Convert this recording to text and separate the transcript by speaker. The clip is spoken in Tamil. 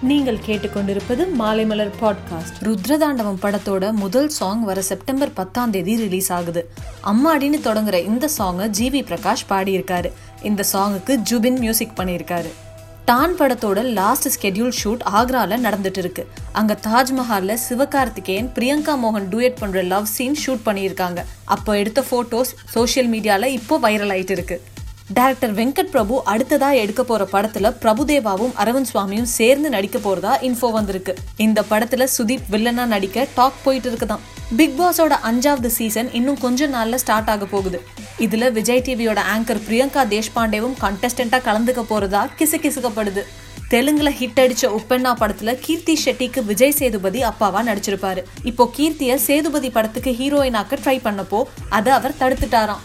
Speaker 1: நீங்கள் கேட்டுக்கொண்டிருப்பது மாலைமலர் பாட்காஸ்ட்
Speaker 2: ருத்ரதாண்டவம் படத்தோட முதல் சாங் வர செப்டம்பர் பத்தாம் தேதி ரிலீஸ் ஆகுது. அம்மாடின்னு தொடங்குற இந்த சாங்கை ஜிவி பிரகாஷ் பாடியிருக்காரு. இந்த சாங்குக்கு ஜுபின் மியூசிக் பண்ணியிருக்காரு. டான் படத்தோட லாஸ்ட் ஸ்கெட்யூல் ஷூட் ஆக்ரால நடந்துட்டு இருக்கு. அங்க தாஜ்மஹால்ல சிவகார்த்திகேயன் பிரியங்கா மோகன் டூயட் பண்ற லவ் சீன் ஷூட் பண்ணியிருக்காங்க. அப்போ எடுத்த போட்டோஸ் சோஷியல் மீடியால இப்போ வைரல் ஆயிட்டு இருக்கு. டைரக்டர் வெங்கட் பிரபு அடுத்ததா எடுக்க போற படத்துல பிரபுதேவாவும் அரவிந்த் சுவாமியும் சேர்ந்து நடிக்க போறதா இன்ஃபோ வந்திருக்கு. இந்த படத்துல சுதீப் வில்லனா நடிக்க டாக் போயிட்டு இருக்குதான். பிக் பாஸோட அஞ்சாவது சீசன் இன்னும் கொஞ்ச நாள்ல ஸ்டார்ட் ஆக போகுது. இதுல விஜய் டிவியோட ஆங்கர் பிரியங்கா தேஷ்பாண்டேவும் கண்டஸ்டண்டா கலந்துக்க போறதா கிசுகிசுக்கப்படுது தெலுங்குல ஹிட் அடிச்ச உப்பெண்ணா படத்துல கீர்த்தி ஷெட்டிக்கு விஜய் சேதுபதி அப்பாவா நடிச்சிருப்பாரு. இப்போ கீர்த்திய சேதுபதி படத்துக்கு ஹீரோயினாக்க ட்ரை பண்ணப்போ அதை அவர் தடுத்துட்டாராம்.